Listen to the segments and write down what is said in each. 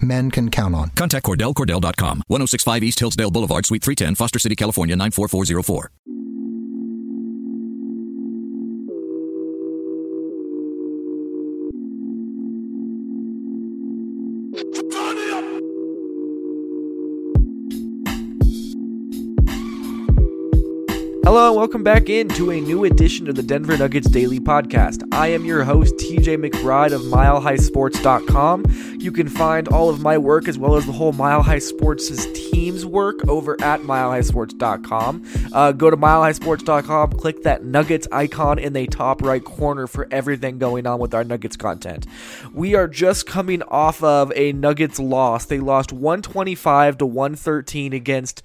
men can count on. Contact CordellCordell.com, 1065 East Hillsdale Boulevard, Suite 310, Foster City, California, 94404. Hello and welcome back into a new edition of the Denver Nuggets Daily Podcast. I am your host, TJ McBride of MileHighSports.com. You can find all of my work as well as the whole Mile High Sports' team's work over at MileHighSports.com. Uh, go to MileHighSports.com, click that Nuggets icon in the top right corner for everything going on with our Nuggets content. We are just coming off of a Nuggets loss. They lost 125 to 113 against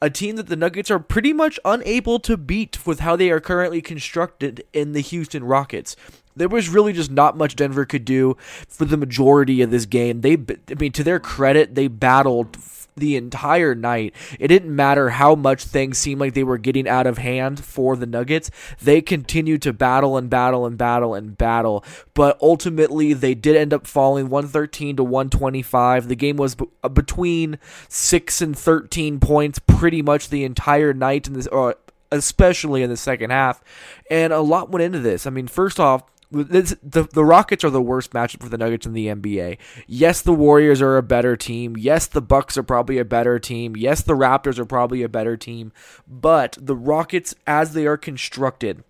a team that the Nuggets are pretty much unable to beat with how they are currently constructed in the Houston Rockets. There was really just not much Denver could do for the majority of this game. They, I mean, to their credit, they battled the entire night. It didn't matter how much things seemed like they were getting out of hand for the Nuggets. They continued to battle and battle and battle and battle. But ultimately, they did end up falling 113 to 125. The game was b- uh, between 6 and 13 points pretty much the entire night in this or especially in the second half. And a lot went into this. I mean, first off, this, the the Rockets are the worst matchup for the Nuggets in the NBA. Yes, the Warriors are a better team. Yes, the Bucks are probably a better team. Yes, the Raptors are probably a better team. But the Rockets, as they are constructed,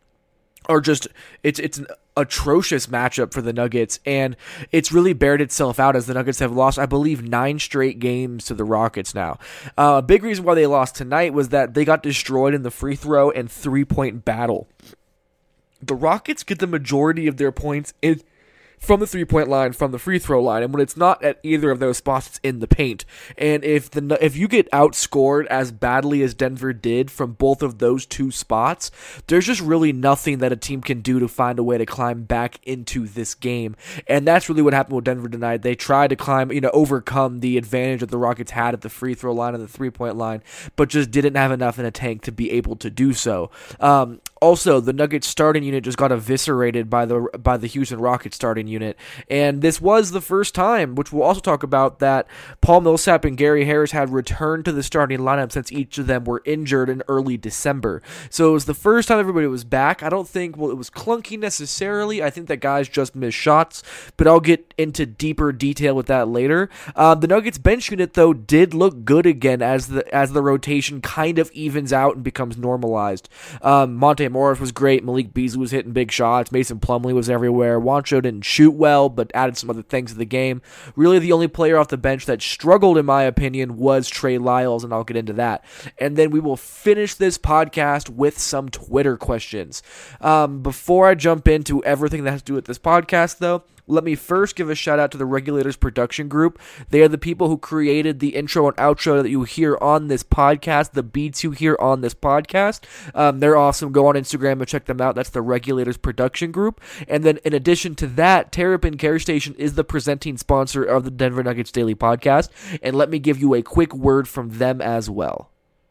are just it's it's an atrocious matchup for the Nuggets, and it's really bared itself out as the Nuggets have lost, I believe, nine straight games to the Rockets now. Uh, a big reason why they lost tonight was that they got destroyed in the free throw and three point battle. The Rockets get the majority of their points in from the three point line, from the free throw line, and when it's not at either of those spots, it's in the paint. And if the if you get outscored as badly as Denver did from both of those two spots, there's just really nothing that a team can do to find a way to climb back into this game. And that's really what happened with Denver tonight. They tried to climb, you know, overcome the advantage that the Rockets had at the free throw line and the three point line, but just didn't have enough in a tank to be able to do so. Um, also, the Nuggets starting unit just got eviscerated by the by the Houston Rockets starting unit, and this was the first time, which we'll also talk about, that Paul Millsap and Gary Harris had returned to the starting lineup since each of them were injured in early December. So it was the first time everybody was back. I don't think well it was clunky necessarily. I think that guys just missed shots, but I'll get into deeper detail with that later. Uh, the Nuggets bench unit though did look good again as the as the rotation kind of evens out and becomes normalized. Um, Monte Morris was great. Malik Beasley was hitting big shots. Mason Plumlee was everywhere. Juancho didn't shoot well, but added some other things to the game. Really, the only player off the bench that struggled, in my opinion, was Trey Lyles, and I'll get into that. And then we will finish this podcast with some Twitter questions. Um, before I jump into everything that has to do with this podcast, though, let me first give a shout out to the Regulators Production Group. They are the people who created the intro and outro that you hear on this podcast, the beats you hear on this podcast. Um, they're awesome. Go on Instagram and check them out. That's the Regulators Production Group. And then in addition to that, Terrapin Care Station is the presenting sponsor of the Denver Nuggets Daily Podcast. And let me give you a quick word from them as well.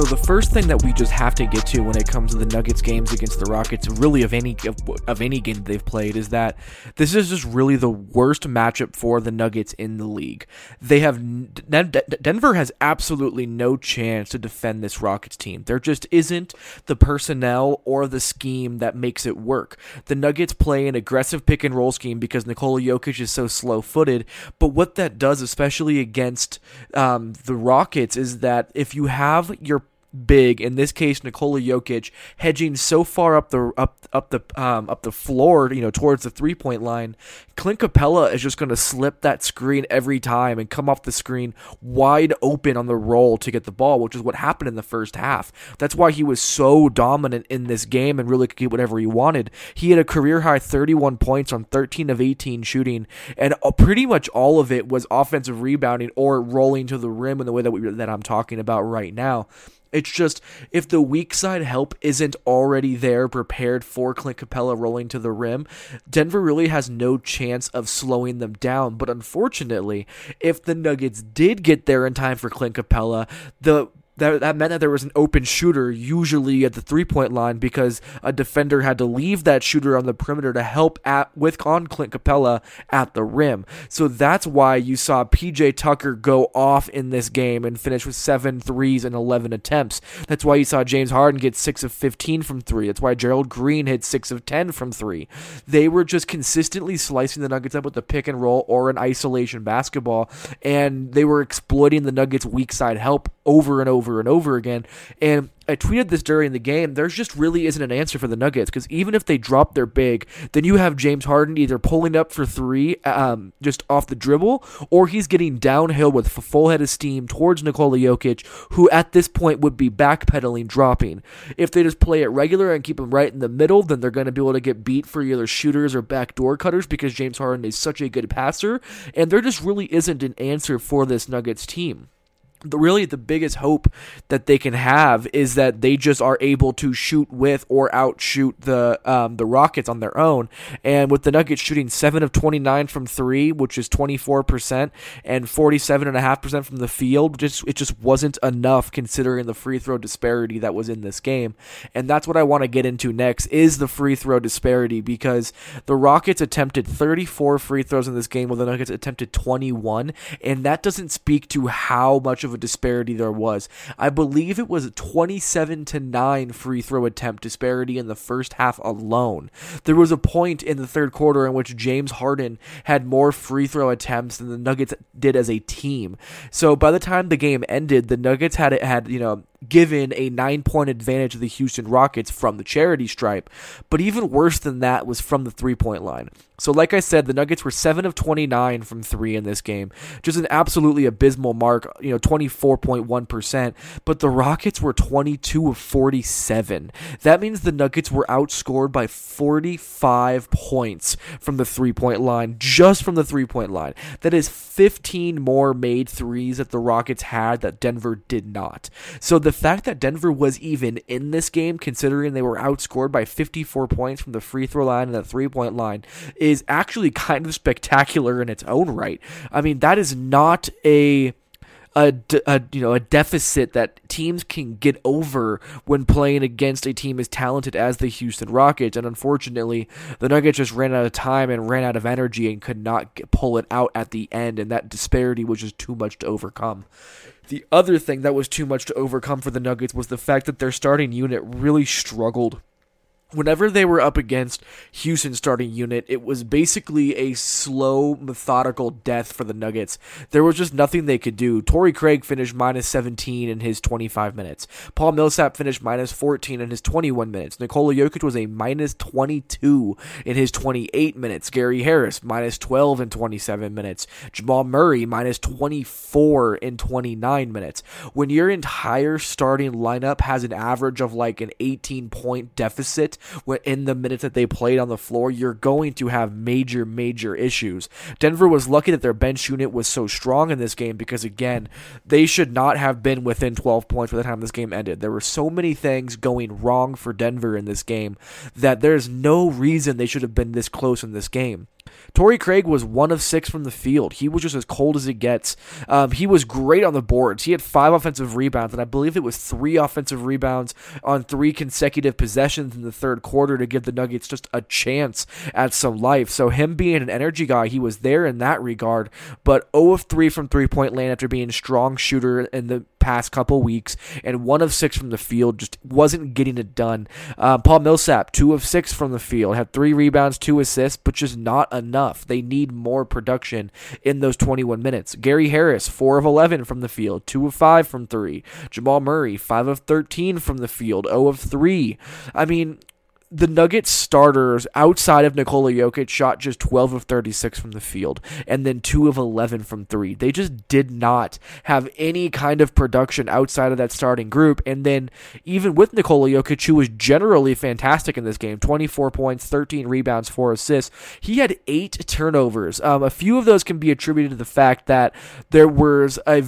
So the first thing that we just have to get to when it comes to the Nuggets games against the Rockets, really of any of, of any game they've played, is that this is just really the worst matchup for the Nuggets in the league. They have Denver has absolutely no chance to defend this Rockets team. There just isn't the personnel or the scheme that makes it work. The Nuggets play an aggressive pick and roll scheme because Nikola Jokic is so slow footed. But what that does, especially against um, the Rockets, is that if you have your big. In this case, Nikola Jokic hedging so far up the up up the um, up the floor, you know, towards the three point line. Clint Capela is just going to slip that screen every time and come off the screen wide open on the roll to get the ball, which is what happened in the first half. That's why he was so dominant in this game and really could get whatever he wanted. He had a career high 31 points on 13 of 18 shooting, and pretty much all of it was offensive rebounding or rolling to the rim in the way that we that I'm talking about right now. It's just if the weak side help isn't already there prepared for Clint Capela rolling to the rim, Denver really has no chance of slowing them down. But unfortunately, if the Nuggets did get there in time for Clint Capela, the that, that meant that there was an open shooter, usually at the three point line, because a defender had to leave that shooter on the perimeter to help at with on Clint Capela at the rim. So that's why you saw PJ Tucker go off in this game and finish with seven threes and 11 attempts. That's why you saw James Harden get six of 15 from three. That's why Gerald Green hit six of 10 from three. They were just consistently slicing the Nuggets up with the pick and roll or an isolation basketball, and they were exploiting the Nuggets' weak side help over and over and over again. And I tweeted this during the game. There's just really isn't an answer for the Nuggets because even if they drop their big, then you have James Harden either pulling up for three, um, just off the dribble, or he's getting downhill with full head of steam towards Nikola Jokic, who at this point would be backpedaling, dropping. If they just play it regular and keep him right in the middle, then they're going to be able to get beat for either shooters or backdoor cutters because James Harden is such a good passer, and there just really isn't an answer for this Nuggets team the really the biggest hope that they can have is that they just are able to shoot with or outshoot the um, the Rockets on their own. And with the Nuggets shooting seven of twenty nine from three, which is twenty four percent, and forty seven and a half percent from the field, just it just wasn't enough considering the free throw disparity that was in this game. And that's what I want to get into next is the free throw disparity because the Rockets attempted thirty four free throws in this game, while the Nuggets attempted twenty one, and that doesn't speak to how much of of a disparity there was. I believe it was a 27 to 9 free throw attempt disparity in the first half alone. There was a point in the third quarter in which James Harden had more free throw attempts than the Nuggets did as a team. So by the time the game ended, the Nuggets had had, you know, given a nine point advantage of the Houston Rockets from the charity stripe. But even worse than that was from the three point line. So, like I said, the Nuggets were 7 of 29 from 3 in this game. Just an absolutely abysmal mark, you know, 24.1%. But the Rockets were 22 of 47. That means the Nuggets were outscored by 45 points from the three point line, just from the three point line. That is 15 more made threes that the Rockets had that Denver did not. So, the fact that Denver was even in this game, considering they were outscored by 54 points from the free throw line and the three point line, is actually kind of spectacular in its own right. I mean, that is not a a, a, you know a deficit that teams can get over when playing against a team as talented as the Houston Rockets. And unfortunately, the Nuggets just ran out of time and ran out of energy and could not get, pull it out at the end. And that disparity was just too much to overcome. The other thing that was too much to overcome for the Nuggets was the fact that their starting unit really struggled whenever they were up against Houston's starting unit, it was basically a slow, methodical death for the Nuggets. There was just nothing they could do. Torrey Craig finished minus 17 in his 25 minutes. Paul Millsap finished minus 14 in his 21 minutes. Nikola Jokic was a minus 22 in his 28 minutes. Gary Harris minus 12 in 27 minutes. Jamal Murray minus 24 in 29 minutes. When your entire starting lineup has an average of like an 18 point deficit in the minutes that they played on the floor, you're going to have major, major issues. Denver was lucky that their bench unit was so strong in this game because, again, they should not have been within 12 points by the time this game ended. There were so many things going wrong for Denver in this game that there's no reason they should have been this close in this game. Torrey Craig was one of six from the field. He was just as cold as it gets. Um, he was great on the boards. He had five offensive rebounds, and I believe it was three offensive rebounds on three consecutive possessions in the third quarter to give the Nuggets just a chance at some life. So, him being an energy guy, he was there in that regard. But 0 of 3 from three point land after being a strong shooter in the past couple weeks, and one of six from the field just wasn't getting it done. Uh, Paul Millsap, two of six from the field, had three rebounds, two assists, but just not enough. They need more production in those 21 minutes. Gary Harris, four of 11 from the field, two of five from three. Jamal Murray, five of 13 from the field, 0 of three. I mean, the Nuggets starters outside of Nikola Jokic shot just 12 of 36 from the field and then 2 of 11 from 3. They just did not have any kind of production outside of that starting group. And then even with Nikola Jokic, who was generally fantastic in this game 24 points, 13 rebounds, 4 assists, he had 8 turnovers. Um, a few of those can be attributed to the fact that there was a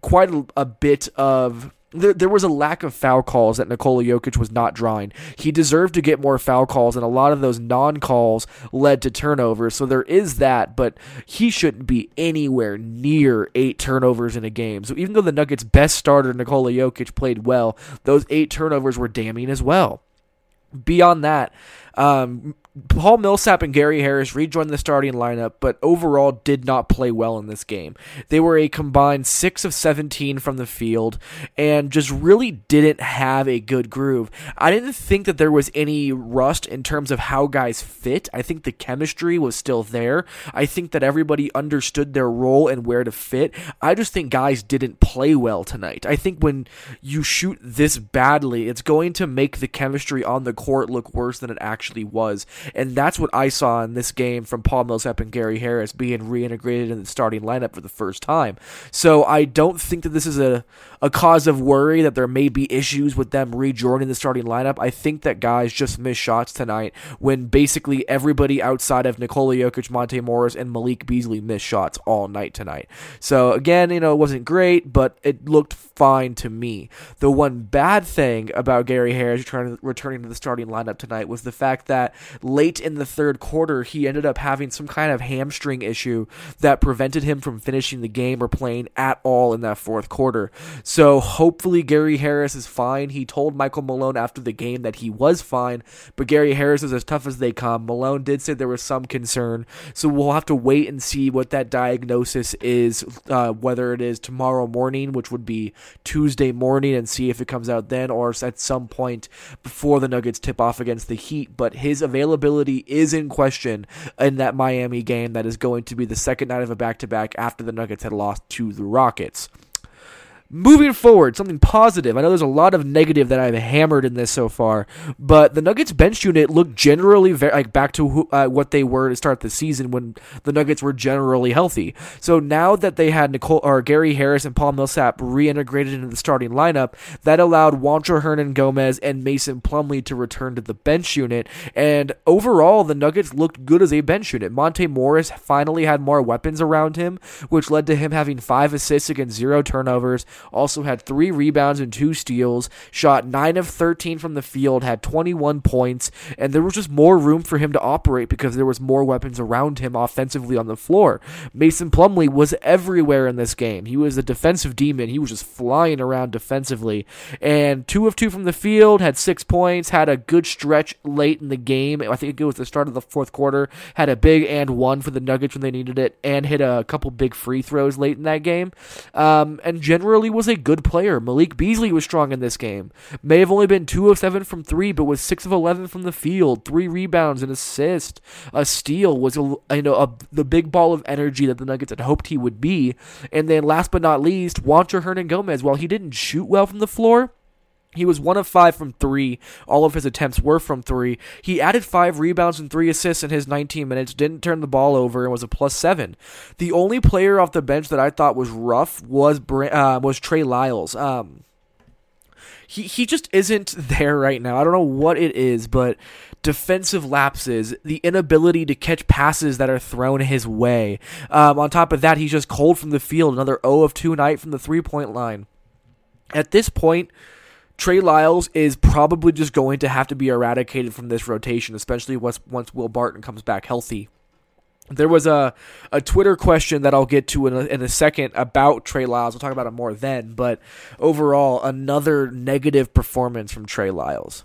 quite a, a bit of there, there was a lack of foul calls that Nikola Jokic was not drawing. He deserved to get more foul calls, and a lot of those non calls led to turnovers. So there is that, but he shouldn't be anywhere near eight turnovers in a game. So even though the Nuggets' best starter, Nikola Jokic, played well, those eight turnovers were damning as well. Beyond that, um, Paul Millsap and Gary Harris rejoined the starting lineup, but overall did not play well in this game. They were a combined 6 of 17 from the field and just really didn't have a good groove. I didn't think that there was any rust in terms of how guys fit. I think the chemistry was still there. I think that everybody understood their role and where to fit. I just think guys didn't play well tonight. I think when you shoot this badly, it's going to make the chemistry on the court look worse than it actually was. And that's what I saw in this game from Paul Millsap and Gary Harris being reintegrated in the starting lineup for the first time. So I don't think that this is a, a cause of worry that there may be issues with them rejoining the starting lineup. I think that guys just missed shots tonight when basically everybody outside of Nikola Jokic, Monte Morris, and Malik Beasley missed shots all night tonight. So again, you know, it wasn't great, but it looked fine to me. The one bad thing about Gary Harris returning, returning to the starting lineup tonight was the fact that late in the third quarter, he ended up having some kind of hamstring issue that prevented him from finishing the game or playing at all in that fourth quarter. So hopefully Gary Harris is fine. He told Michael Malone after the game that he was fine, but Gary Harris is as tough as they come. Malone did say there was some concern, so we'll have to wait and see what that diagnosis is, uh, whether it is tomorrow morning, which would be Tuesday morning, and see if it comes out then, or at some point before the Nuggets tip off against the Heat. But his availability availability is in question in that Miami game that is going to be the second night of a back to back after the Nuggets had lost to the Rockets. Moving forward, something positive. I know there's a lot of negative that I've hammered in this so far, but the Nuggets bench unit looked generally very, like back to who, uh, what they were to start the season when the Nuggets were generally healthy. So now that they had Nicole or Gary Harris and Paul Millsap reintegrated into the starting lineup, that allowed Juancho Hernangomez and Mason Plumlee to return to the bench unit. And overall, the Nuggets looked good as a bench unit. Monte Morris finally had more weapons around him, which led to him having five assists against zero turnovers also had three rebounds and two steals, shot 9 of 13 from the field, had 21 points, and there was just more room for him to operate because there was more weapons around him offensively on the floor. Mason Plumlee was everywhere in this game. He was a defensive demon. He was just flying around defensively. And 2 of 2 from the field, had 6 points, had a good stretch late in the game. I think it was the start of the fourth quarter, had a big and one for the Nuggets when they needed it, and hit a couple big free throws late in that game. Um, and generally was a good player. Malik Beasley was strong in this game. May have only been 2 of 7 from 3, but was 6 of 11 from the field. 3 rebounds, an assist, a steal was a, you know a, the big ball of energy that the Nuggets had hoped he would be. And then last but not least, Juancho Hernangomez, while he didn't shoot well from the floor, he was one of five from three. All of his attempts were from three. He added five rebounds and three assists in his 19 minutes, didn't turn the ball over, and was a plus seven. The only player off the bench that I thought was rough was uh, was Trey Lyles. Um, he he just isn't there right now. I don't know what it is, but defensive lapses, the inability to catch passes that are thrown his way. Um, on top of that, he's just cold from the field. Another 0 of 2 night from the three point line. At this point, Trey Lyles is probably just going to have to be eradicated from this rotation, especially once once Will Barton comes back healthy. There was a, a Twitter question that I'll get to in a, in a second about Trey Lyles. We'll talk about it more then, but overall, another negative performance from Trey Lyles.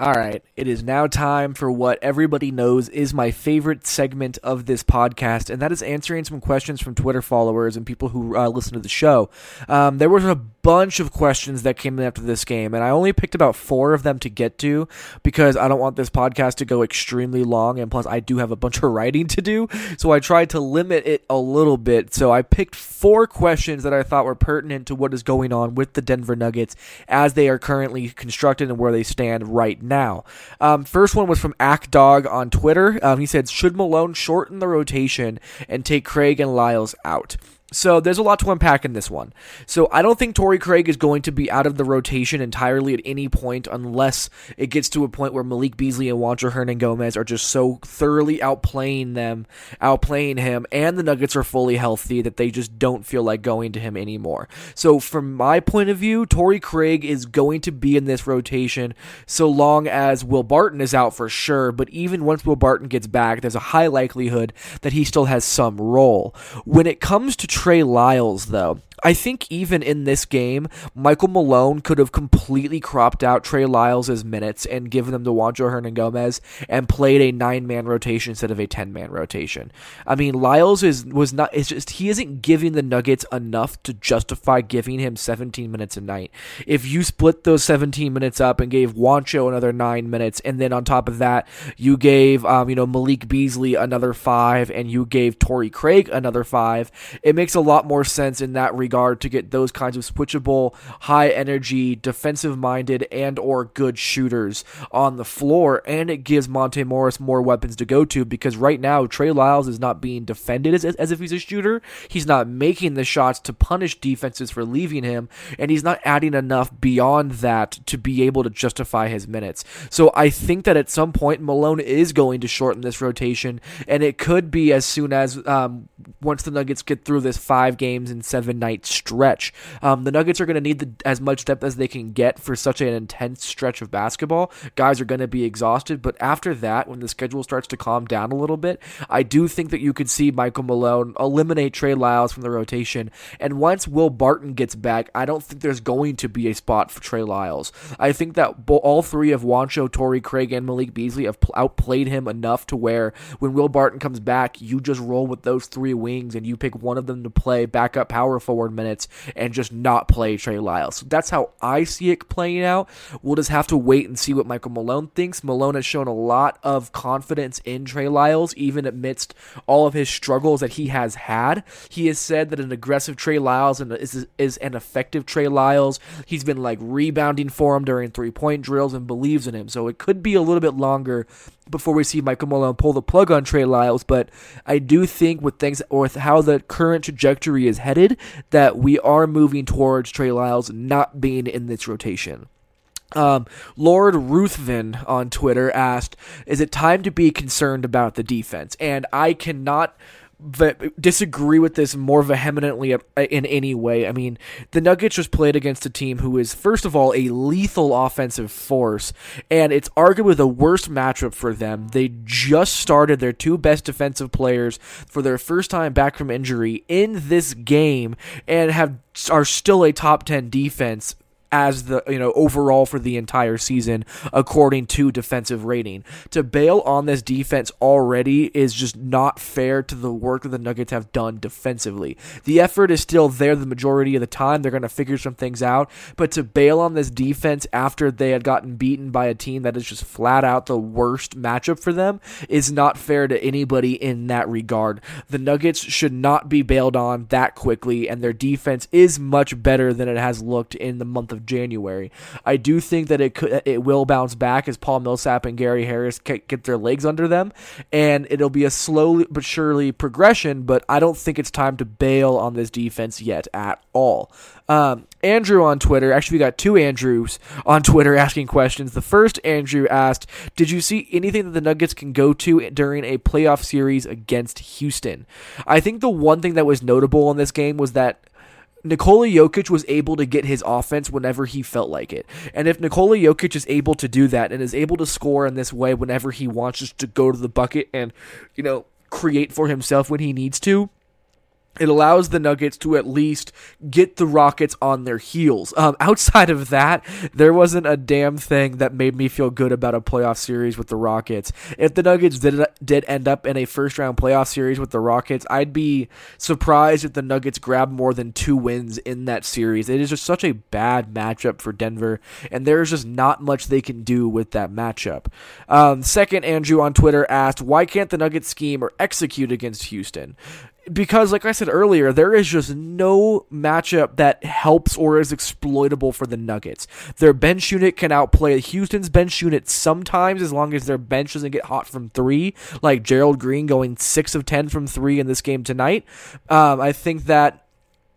All right, it is now time for what everybody knows is my favorite segment of this podcast, and that is answering some questions from Twitter followers and people who uh, listen to the show. Um, there was a bunch of questions that came in after this game, and I only picked about four of them to get to because I don't want this podcast to go extremely long, and plus, I do have a bunch of writing to do, so I tried to limit it a little bit. So I picked four questions that I thought were pertinent to what is going on with the Denver Nuggets as they are currently constructed and where they stand right now. Um, first one was from AckDog on Twitter. Um, he said, Should Malone shorten the rotation and take Craig and Lyles out? So there's a lot to unpack in this one. So I don't think Torrey Craig is going to be out of the rotation entirely at any point unless it gets to a point where Malik Beasley and Juancho Hernangomez are just so thoroughly outplaying them, outplaying him, and the Nuggets are fully healthy that they just don't feel like going to him anymore. So from my point of view, Torrey Craig is going to be in this rotation so long as Will Barton is out for sure, but even once Will Barton gets back, there's a high likelihood that he still has some role. When it comes to Trey Lyles, though, I think even in this game, Michael Malone could have completely cropped out Trey Lyles' minutes and given them to Juancho Hernangomez and played a nine man rotation instead of a ten man rotation. I mean, Lyles is was not. It's just he isn't giving the Nuggets enough to justify giving him 17 minutes a night. If you split those 17 minutes up and gave Juancho another nine minutes, and then on top of that, you gave um, you know Malik Beasley another five, and you gave Torrey Craig another five, it makes a lot more sense in that regard regard to get those kinds of switchable, high energy, defensive minded, and or good shooters on the floor, and it gives Monte Morris more weapons to go to because right now Trey Lyles is not being defended as, as if he's a shooter. He's not making the shots to punish defenses for leaving him, and he's not adding enough beyond that to be able to justify his minutes. So I think that at some point Malone is going to shorten this rotation, and it could be as soon as um, once the Nuggets get through this five games and seven night stretch. Um, the Nuggets are going to need the, as much depth as they can get for such an intense stretch of basketball. Guys are going to be exhausted, but after that, when the schedule starts to calm down a little bit, I do think that you could see Michael Malone eliminate Trey Lyles from the rotation. And once Will Barton gets back, I don't think there's going to be a spot for Trey Lyles. I think that all three of Juancho, Torrey Craig, and Malik Beasley have outplayed him enough to where when Will Barton comes back, you just roll with those three wings and you pick one of them to play backup power forward minutes and just not play Trey Lyles. So that's how I see it playing out. We'll just have to wait and see what Michael Malone thinks. Malone has shown a lot of confidence in Trey Lyles, even amidst all of his struggles that he has had. He has said that an aggressive Trey Lyles is, is an effective Trey Lyles. He's been like rebounding for him during three point drills and believes in him. So it could be a little bit longer before we see Michael Malone pull the plug on Trey Lyles, but I do think with things or with how the current trajectory is headed, that we are moving towards Trey Lyles not being in this rotation. Um, Lord Ruthven on Twitter asked, "Is it time to be concerned about the defense?" And I cannot disagree with this more vehemently uh, in any way. I mean, the Nuggets just played against a team who is, first of all, a lethal offensive force, and it's arguably the worst matchup for them. They just started their two best defensive players for their first time back from injury in this game and have are still a top 10 defense as the you know overall for the entire season according to defensive rating. To bail on this defense already is just not fair to the work that the Nuggets have done defensively. The effort is still there the majority of the time. They're going to figure some things out, but to bail on this defense after they had gotten beaten by a team that is just flat out the worst matchup for them is not fair to anybody in that regard. The Nuggets should not be bailed on that quickly and their defense is much better than it has looked in the month of of January. I do think that it could it will bounce back as Paul Millsap and Gary Harris get their legs under them, and it'll be a slowly but surely progression. But I don't think it's time to bail on this defense yet at all. Um, Andrew on Twitter, actually, we got two Andrews on Twitter asking questions. The first Andrew asked, Did you see anything that the Nuggets can go to during a playoff series against Houston? I think the one thing that was notable in this game was that Nikola Jokic was able to get his offense whenever he felt like it. And if Nikola Jokic is able to do that and is able to score in this way whenever he wants just to go to the bucket and, you know, create for himself when he needs to, it allows the Nuggets to at least get the Rockets on their heels. Um, outside of that, there wasn't a damn thing that made me feel good about a playoff series with the Rockets. If the Nuggets did did end up in a first round playoff series with the Rockets, I'd be surprised if the Nuggets grab more than two wins in that series. It is just such a bad matchup for Denver, and there's just not much they can do with that matchup. Um, second, Andrew on Twitter asked, "Why can't the Nuggets scheme or execute against Houston?" Because like I said earlier, there is just no matchup that helps or is exploitable for the Nuggets. Their bench unit can outplay Houston's bench unit sometimes as long as their bench doesn't get hot from three, like Gerald Green going six of ten from three in this game tonight. Um, I think that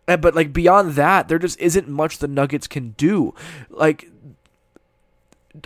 eh, but like beyond that, there just isn't much the Nuggets can do. Like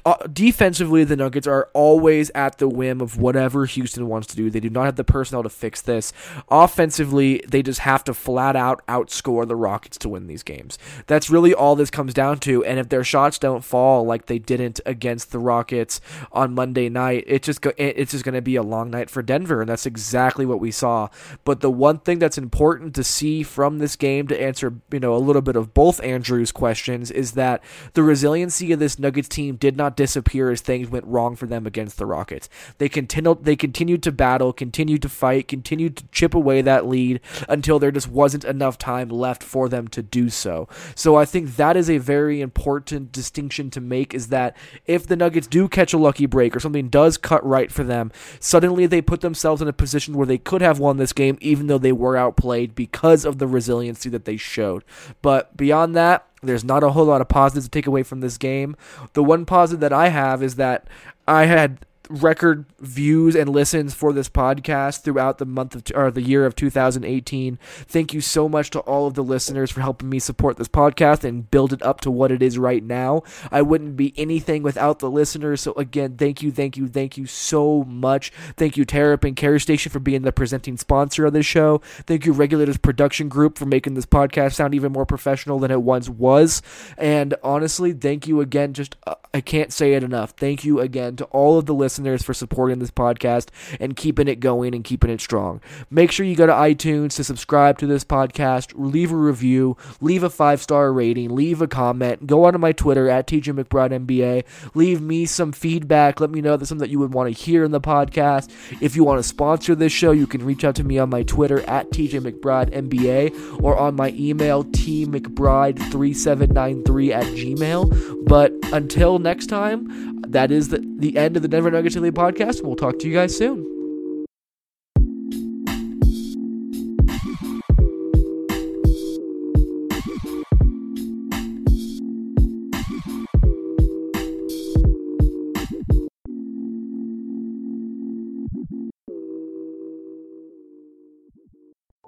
Uh, defensively, the Nuggets are always at the whim of whatever Houston wants to do. They do not have the personnel to fix this. Offensively, they just have to flat out outscore the Rockets to win these games. That's really all this comes down to. And if their shots don't fall like they didn't against the Rockets on Monday night, it just go, it's just going to be a long night for Denver, and that's exactly what we saw. But the one thing that's important to see from this game to answer, you know, a little bit of both Andrew's questions is that the resiliency of this Nuggets team did not disappear as things went wrong for them against the Rockets. They continued they continued to battle, continued to fight, continued to chip away that lead until there just wasn't enough time left for them to do so. So I think that is a very important distinction to make is that if the Nuggets do catch a lucky break or something does cut right for them, suddenly they put themselves in a position where they could have won this game even though they were outplayed because of the resiliency that they showed. But beyond that, there's not a whole lot of positives to take away from this game. The one positive that I have is that I had record views and listens for this podcast throughout the month of or the year of 2018. Thank you so much to all of the listeners for helping me support this podcast and build it up to what it is right now. I wouldn't be anything without the listeners. So again, thank you, thank you, thank you so much. Thank you, Terrapin Care Station, for being the presenting sponsor of this show. Thank you, Regulators Production Group, for making this podcast sound even more professional than it once was. And honestly, thank you again. Just uh, I can't say it enough. Thank you again to all of the listeners listeners for supporting this podcast and keeping it going and keeping it strong. Make sure you go to iTunes to subscribe to this podcast, leave a review, leave a five star rating, leave a comment, go onto my Twitter at TJ McBride NBA, leave me some feedback. Let me know that something that you would want to hear in the podcast. If you want to sponsor this show, you can reach out to me on my Twitter at TJ McBride NBA or on my email tmcbride3793 at gmail. But until next time, that is the, the end of the Denver Nuggets Daily Podcast. We'll talk to you guys soon.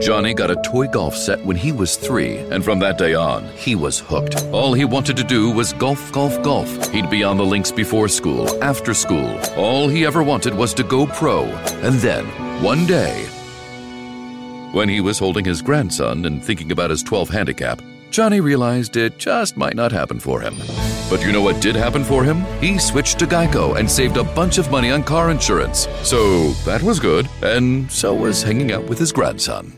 Johnny got a toy golf set when he was three, and from that day on, he was hooked. All he wanted to do was golf, golf, golf. He'd be on the links before school, after school. All he ever wanted was to go pro. And then, one day, when he was holding his grandson and thinking about his 12 handicap, Johnny realized it just might not happen for him. But you know what did happen for him? He switched to Geico and saved a bunch of money on car insurance. So that was good, and so was hanging out with his grandson.